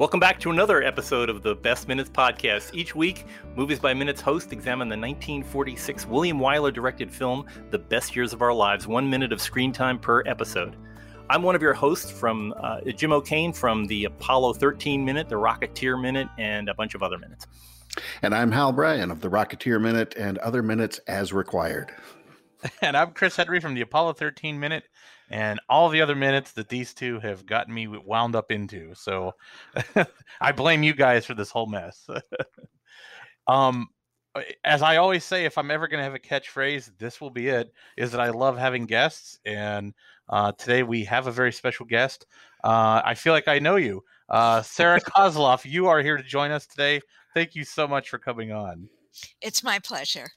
Welcome back to another episode of the Best Minutes podcast. Each week, Movies by Minutes host examine the 1946 William Wyler directed film, The Best Years of Our Lives, one minute of screen time per episode. I'm one of your hosts from uh, Jim O'Kane from the Apollo 13 Minute, the Rocketeer Minute, and a bunch of other minutes. And I'm Hal Bryan of the Rocketeer Minute and other minutes as required. And I'm Chris Henry from the Apollo 13 Minute and all the other minutes that these two have gotten me wound up into. So I blame you guys for this whole mess. um, as I always say, if I'm ever going to have a catchphrase, this will be it. Is that I love having guests, and uh, today we have a very special guest. Uh, I feel like I know you, uh, Sarah Kozloff. You are here to join us today. Thank you so much for coming on. It's my pleasure.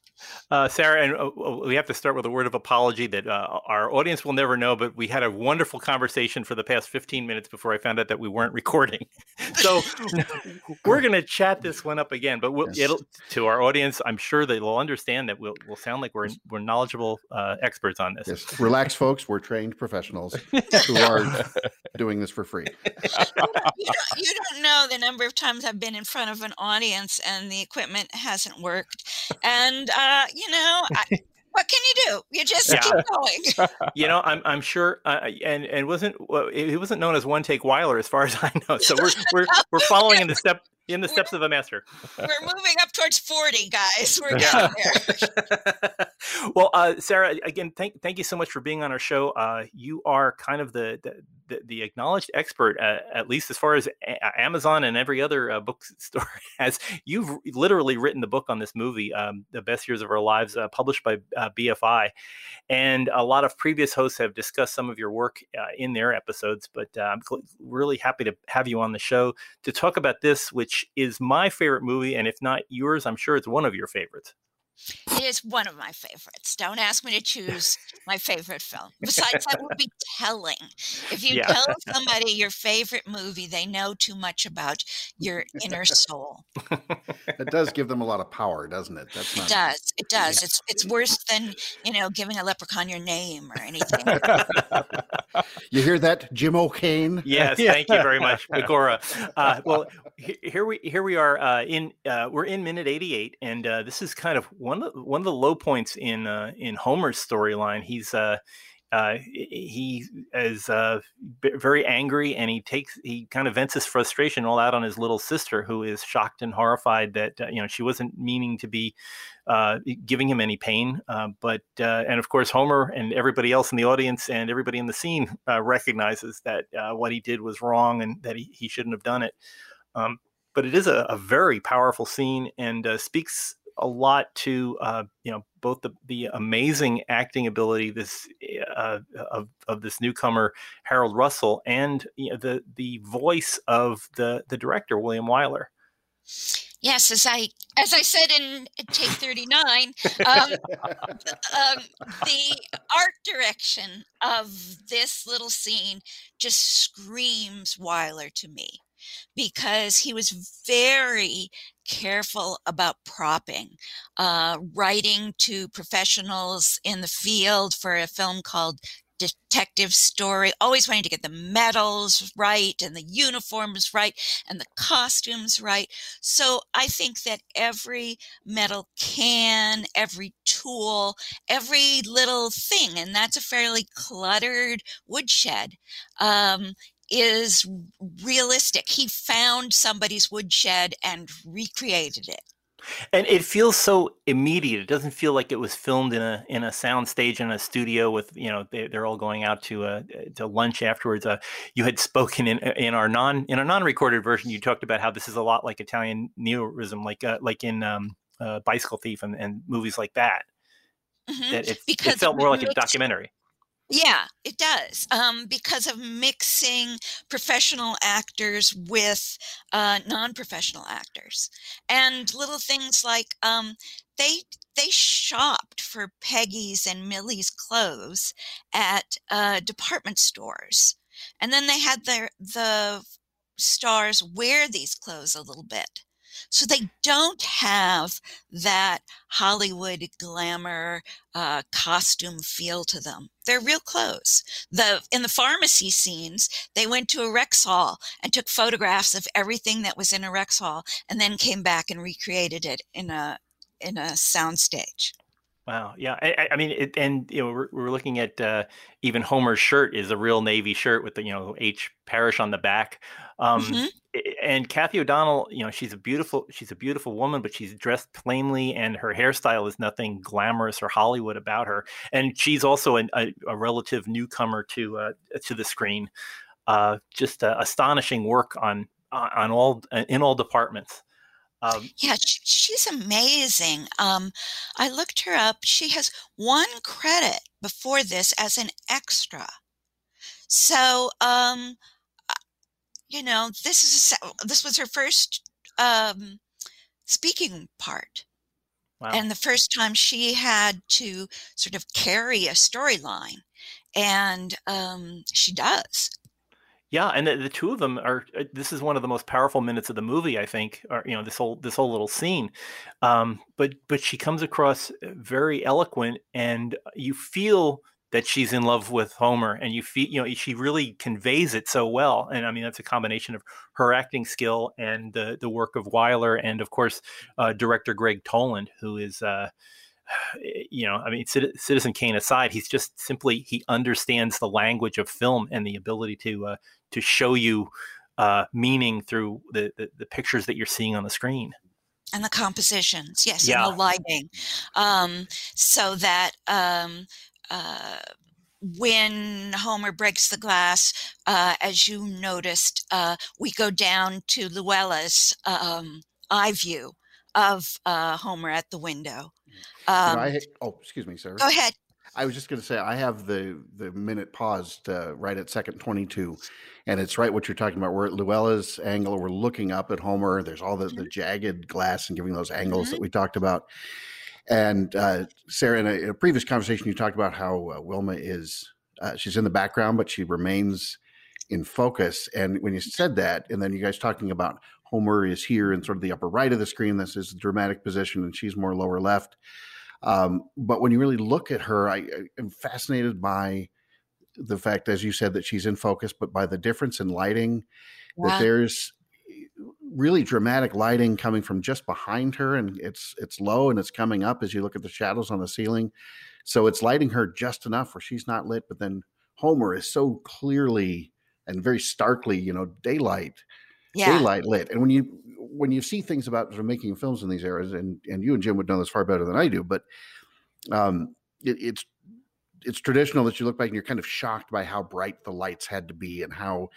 Uh, Sarah, and uh, we have to start with a word of apology that uh, our audience will never know, but we had a wonderful conversation for the past 15 minutes before I found out that we weren't recording. so we're going to chat this one up again, but we'll, yes. it'll to our audience. I'm sure they will understand that we'll, we'll sound like we're we're knowledgeable uh, experts on this. Yes. Relax, folks. We're trained professionals who are doing this for free. you, don't, you don't know the number of times I've been in front of an audience and the equipment hasn't worked, and. Uh, uh, you know, I, what can you do? You just yeah. keep going. you know, I'm I'm sure, uh, and and wasn't well, it wasn't known as one take Wyler as far as I know. So we're we're we're following in the step in the steps of a master. We're moving up towards 40, guys. We're getting there. well, uh, Sarah, again, thank thank you so much for being on our show. Uh, you are kind of the the, the, the acknowledged expert, uh, at least as far as a- Amazon and every other uh, bookstore has. You've literally written the book on this movie, um, "The Best Years of Our Lives," uh, published by uh, BFI, and a lot of previous hosts have discussed some of your work in their episodes. But I'm really happy to have you on the show to talk about this, which is my favorite movie. And if not yours, I'm sure it's one of your favorites. It is one of my favorites. Don't ask me to choose my favorite film. Besides, that would be telling. If you yeah. tell somebody your favorite movie, they know too much about your inner soul. it does give them a lot of power, doesn't it? That's not... It does. It does. Yeah. It's it's worse than you know giving a leprechaun your name or anything. you hear that, Jim O'Kane? Yes. Thank you very much, Agora. Uh, well, here we here we are uh, in uh, we're in minute 88, and uh, this is kind of one of one of the low points in uh, in Homer's storyline. He's uh, uh, he is uh, very angry, and he takes he kind of vents his frustration all out on his little sister, who is shocked and horrified that uh, you know she wasn't meaning to be uh, giving him any pain. Uh, but uh, and of course, Homer and everybody else in the audience and everybody in the scene recognizes that what he did was wrong and that he, he shouldn't have done it. Um, but it is a, a, very powerful scene and speaks a lot to uh, you know both the the amazing acting ability this uh, of of this newcomer Harold Russell and you know, the the voice of the the director William Wyler. Yes, as I as I said in take thirty nine, um, um, the art direction of this little scene just screams Wyler to me because he was very careful about propping, uh, writing to professionals in the field for a film called detective story, always wanting to get the medals right and the uniforms right and the costumes right. So I think that every metal can, every tool, every little thing, and that's a fairly cluttered woodshed, um, is realistic. He found somebody's woodshed and recreated it. And it feels so immediate. It doesn't feel like it was filmed in a in a sound stage in a studio with you know they, are all going out to uh, to lunch afterwards. Uh, you had spoken in in our non in a non recorded version. You talked about how this is a lot like Italian neorealism, like uh, like in um, uh, Bicycle Thief and, and movies like that. Mm-hmm. That it, it felt more like a documentary. Yeah, it does. Um, because of mixing professional actors with uh, non-professional actors, and little things like um, they they shopped for Peggy's and Millie's clothes at uh, department stores, and then they had their the stars wear these clothes a little bit. So they don't have that Hollywood glamour uh, costume feel to them. They're real clothes. The in the pharmacy scenes, they went to a Rexall and took photographs of everything that was in a Rexall, and then came back and recreated it in a in a soundstage. Wow. Yeah. I, I mean, it, and you know, we're, we're looking at uh, even Homer's shirt is a real Navy shirt with the you know H Parrish on the back. Um, mm-hmm. And Cathy O'Donnell, you know, she's a beautiful she's a beautiful woman, but she's dressed plainly, and her hairstyle is nothing glamorous or Hollywood about her. And she's also an, a, a, relative newcomer to uh, to the screen. Uh, just uh, astonishing work on on all in all departments. Um, yeah, she's amazing. Um, I looked her up. She has one credit before this as an extra. So, um, you know, this is a, this was her first um, speaking part. Wow. And the first time she had to sort of carry a storyline. And um, she does. Yeah, and the, the, two of them are. Uh, this is one of the most powerful minutes of the movie, I think. Or you know, this whole this whole little scene. Um, but but she comes across uh, very eloquent, and you feel that she's in love with Homer, and you feel you know she really conveys it so well. And I mean, that's a combination of her acting skill and the the work of Wyler, and of course, uh, director Gregg Toland, who is. Uh, you know, I mean, Citizen Kane aside, he's just simply he understands the language of film and the ability to uh, to show you uh, meaning through the, the, the pictures that you're seeing on the screen and the compositions yes yeah. and the lighting um, so that um, uh, when homer breaks the glass uh, as you noticed uh, we go down to luella's um, eye view of uh, homer at the window um, you know, I, oh excuse me sir go ahead I was just going to say I have the the minute paused uh, right at second twenty two, and it's right what you're talking about. We're at Luella's angle. We're looking up at Homer. There's all the, the mm-hmm. jagged glass and giving those angles mm-hmm. that we talked about. And uh, Sarah, in a, in a, previous conversation, you talked about how uh, Wilma is uh, she's in the background, but she remains in focus. And when you said that, and then you guys talking about Homer is here in sort of the upper right of the screen. This is the dramatic position, and she's more lower left. Um, but when you really look at her, I, I am fascinated by the fact, as you said, that she's in focus, but by the difference in lighting, yeah. that there's really dramatic lighting coming from just behind her, and it's it's low and it's coming up as you look at the shadows on the ceiling. So it's lighting her just enough where she's not lit, but then Homer is so clearly and very starkly, you know, daylight, yeah. daylight lit. And when you when you see things about sort of making films in these eras, and and you and Jim would know this far better than I do, but um, it, it's it's traditional that you look back and you're kind of shocked by how bright the lights had to be and how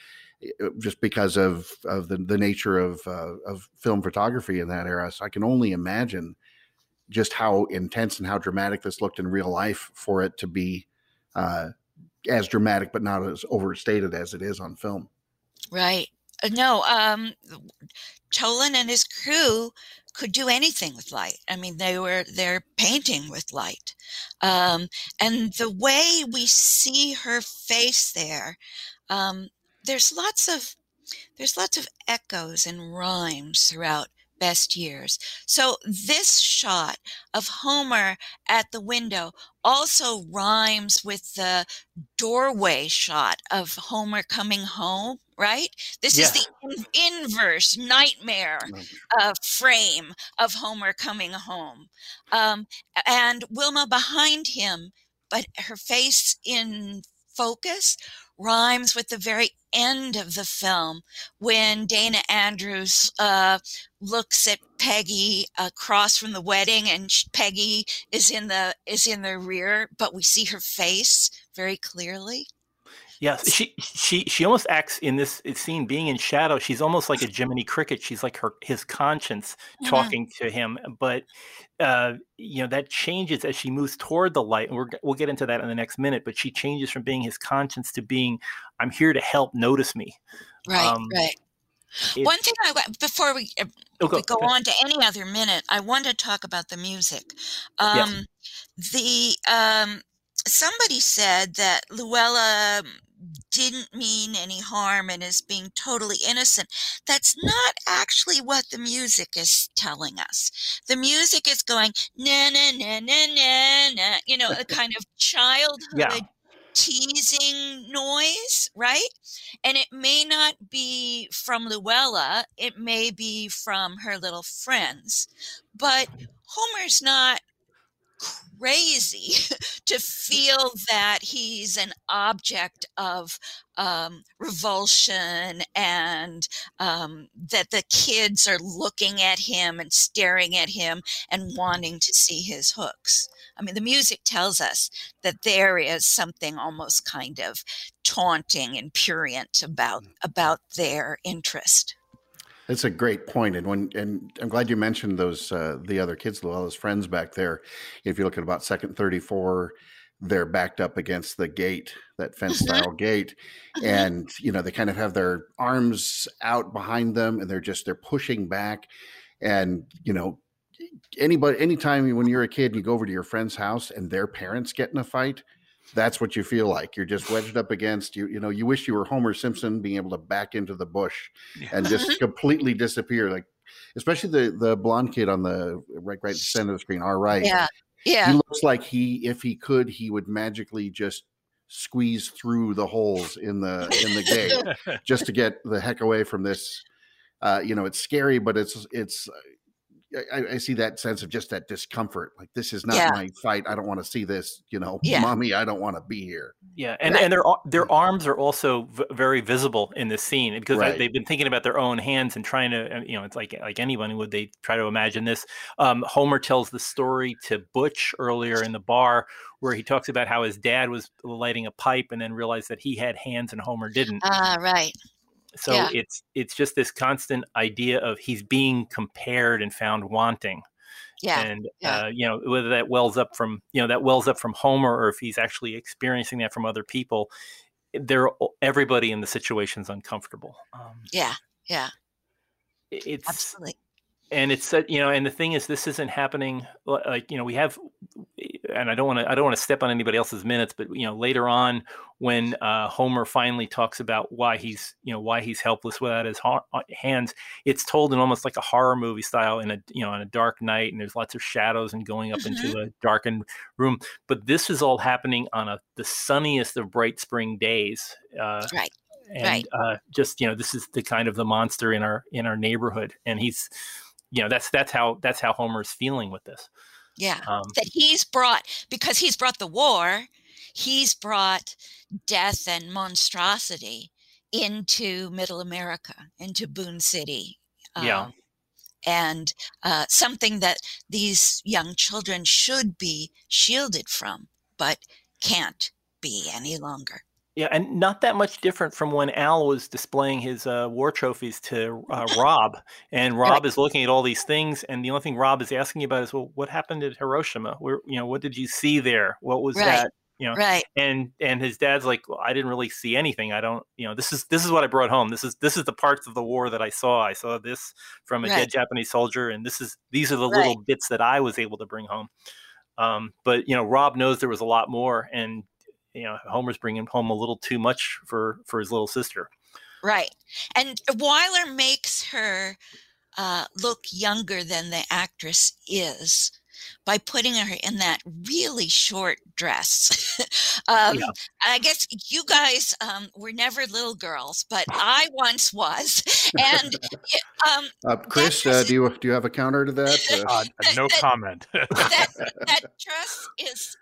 just because of of the, the nature of uh, of film photography in that era. So I can only imagine just how intense and how dramatic this looked in real life for it to be uh, as dramatic, but not as overstated as it is on film. Right. Uh, no, um, Toland and his crew could do anything with light. I mean, they were they're painting with light, um, and the way we see her face there, um, there's lots of there's lots of echoes and rhymes throughout best years. So this shot of Homer at the window also rhymes with the doorway shot of Homer coming home, right? This is the in- inverse nightmare uh, frame of Homer coming home. Um, and Wilma behind him, but her face in focus rhymes with the very end of the film when Dana Andrews uh, looks at Peggy across from the wedding, and Peggy is in the is in the rear, but we see her face very clearly. Yes, she she she almost acts in this scene being in shadow. She's almost like a Jiminy Cricket. She's like her his conscience mm-hmm. talking to him. But uh, you know that changes as she moves toward the light, and we're, we'll get into that in the next minute. But she changes from being his conscience to being, "I'm here to help. Notice me." Right, um, right. One thing I before we, uh, oh, go, we go on to any other minute, I want to talk about the music. Um, yes. The um, somebody said that Luella didn't mean any harm and is being totally innocent. That's not actually what the music is telling us. The music is going na na na na na na, you know, a kind of childhood Yeah. teasing noise, right? And it may not be from Luella, it may be from her little friends, but Homer's not crazy to feel that he's an object of um, revulsion and um, that the kids are looking at him and staring at him and wanting to see his hooks. I mean, the music tells us that there is something almost kind of taunting and prurient about about their interest. That's a great point, and when and I'm glad you mentioned those uh, the other kids, Luella's friends back there. If you look at about second thirty four, they're backed up against the gate, that fence style gate, Mhm. and you know they kind of have their arms out behind them, and they're just they're pushing back, and you know anybody anytime when you're a kid and you go over to your friend's house and their parents get in a fight that's what you feel like. You're just wedged up against you you know you wish you were homer simpson being able to back into the bush and just completely disappear like especially the the blonde kid on the right right center of the screen all right Yeah, yeah. he looks like he if he could he would magically just squeeze through the holes in the in the gate just to get the heck away from this uh you know it's scary but it's it's I, I see that sense of just that discomfort like this is not Yeah. my fight i don't want to see this you know Yeah. mommy i don't want to be here Yeah, and Right. and their their arms are also v- very visible in this scene because Right. they, have been thinking about their own hands and trying to, uh, you know, it's like like anyone would they try to imagine this. Um, Homer tells the story to Butch earlier in the bar where he talks about how his dad was lighting a pipe and then realized that he had hands and Homer didn't. ah, right, So yeah. it's it's just this constant idea of he's being compared and found wanting yeah, and yeah. uh, you know whether that wells up from you know that wells up from Homer or if he's actually experiencing that from other people, they're everybody in the situation's uncomfortable. Um, yeah, yeah, it's absolutely. And it's you know and the thing is this isn't happening like you know we have and i don't want to i don't want to step on anybody else's minutes but you know later on when uh, homer finally talks about why he's you know why he's helpless without his ha- uh, hands it's told in almost like a horror movie style in a you know on a dark night and there's lots of shadows and going up into a darkened room. But this is all happening on a the sunniest of bright spring days uh, Right, and Right. uh, just you know this is the kind of the monster in our in our neighborhood. And he's you know that's that's how that's how homer's feeling with this yeah. um, that he's brought because he's brought the war he's brought death and monstrosity into middle america into boone city Yeah. um, and uh, something that these young children should be shielded from but can't be any longer yeah and not that much different from when al was displaying his uh, war trophies to uh, rob and rob is looking at all these things and the only thing rob is asking about is well what happened at hiroshima? Where you know what did you see there? What was Right. that? You know right. and and his dad's like well, i didn't really see anything. I don't you know this is this is what i brought home. This is this is the parts of the war that i saw. I saw this from a Right. dead japanese soldier and this is these are the Right. little bits that i was able to bring home. Um, but you know rob knows there was a lot more and you know homer's bringing home a little too much for for his little sister right and Wyler makes her uh, look younger than the actress is by putting her in that really short dress. um, Yeah. I guess you guys um, were never little girls, but I once was. And um, uh, chris uh, do you do you have a counter to that uh, Uh, no comment. that that dress is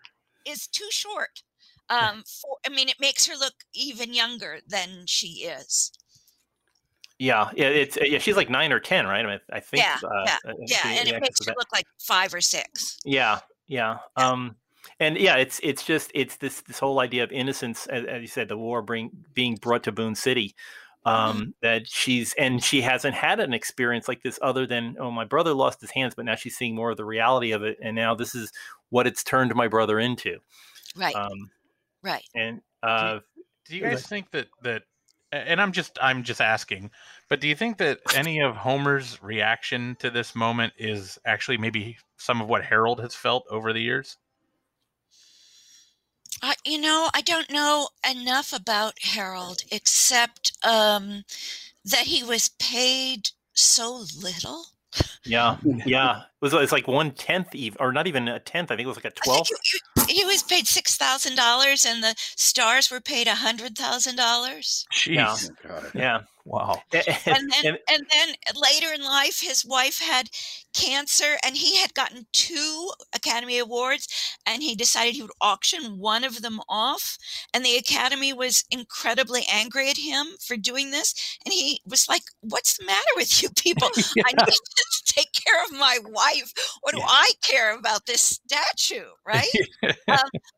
is too short. Um, for, I mean, it makes her look even younger than she is. yeah yeah it's yeah she's like nine or ten right i mean i think Yeah, uh, yeah, Yeah, and it makes her look like five or six. Yeah, yeah. Yeah. Um, and yeah, it's it's just it's this this whole idea of innocence, as, as you said, the war bring being brought to Boone City. Um, that she's and she hasn't had an experience like this other than oh my brother lost his hands, but now she's seeing more of the reality of it, and now this is what it's turned my brother into. Right, Um, right. and uh, Do you Go guys think that that and I'm just I'm just asking, but do you think that any of Homer's reaction to this moment is actually maybe some of what Harold has felt over the years? I, you know, I don't know enough about Harold except um, that he was paid so little. Yeah, yeah. It was it's like one tenth, even, or not even a tenth. I think it was like a think twelfth. he, he was paid six thousand dollars, and the stars were paid a hundred thousand dollars. Jeez. Yeah. Oh, Yeah, Wow. And then, And- and then later in life, his wife had cancer, and he had gotten two Academy Awards, and he decided he would auction one of them off. And the Academy was incredibly angry at him for doing this, and he was like, "What's the matter with you people? I need to take care of my wife. What do I care about this statue, right?" um,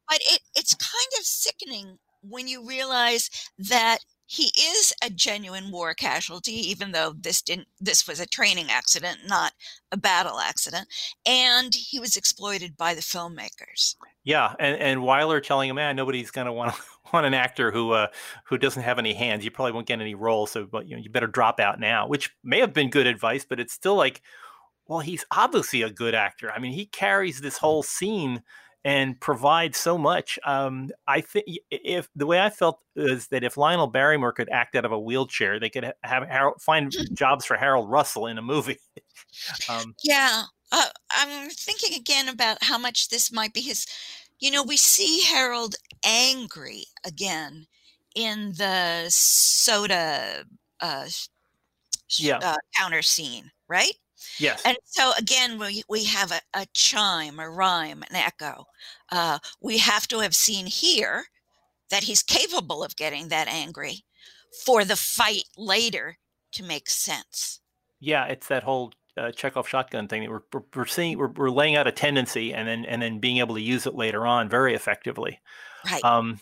but it, it's kind of sickening when you realize that he is a genuine war casualty even though this didn't this was a training accident not a battle accident and he was exploited by the filmmakers yeah. And and Wyler telling him, "Man, nobody's gonna want want an actor who uh, who doesn't have any hands. You probably won't get any roles. So, but you know, you better drop out now." Which may have been good advice, but it's still like, well, he's obviously a good actor. I mean, he carries this whole scene and provides so much. Um, I think if the way I felt is that if Lionel Barrymore could act out of a wheelchair, they could ha- have Harold, find jobs for Harold Russell in a movie. um, yeah uh, i'm thinking again about how much this might be his you know we see harold angry again in the soda uh, Yeah. uh, counter scene right yes. And so again, we we have a, a chime, a rhyme, an echo. Uh, we have to have seen here that he's capable of getting that angry for the fight later to make sense. yeah, it's that whole uh, Chekhov shotgun thing we're, we're, we're seeing. We're, we're laying out a tendency and then and then being able to use it later on very effectively. Right. Um,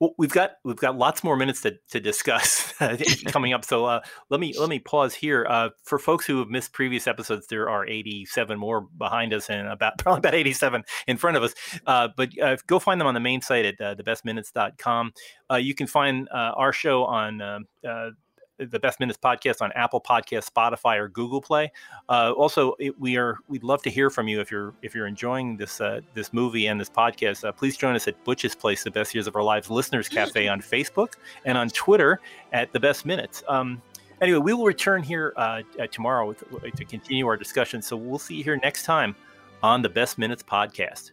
well, we've got we've got lots more minutes to, to discuss coming up. So uh, let me let me pause here. Uh, for folks who have missed previous episodes, there are 87 more behind us and about probably about 87 in front of us. Uh, but uh, go find them on the main site at uh, thebestminutes.com. Uh, you can find uh, our show on. The Best Minutes podcast on Apple Podcast, Spotify, or Google Play. Uh, also, it, we are we'd love to hear from you if you're if you're enjoying this uh, this movie and this podcast. Uh, please join us at Butch's Place, the Best Years of Our Lives Listeners Cafe on Facebook and on Twitter at the Best Minutes. Um, anyway, we will return here uh, tomorrow with, to continue our discussion. So we'll see you here next time on the Best Minutes podcast.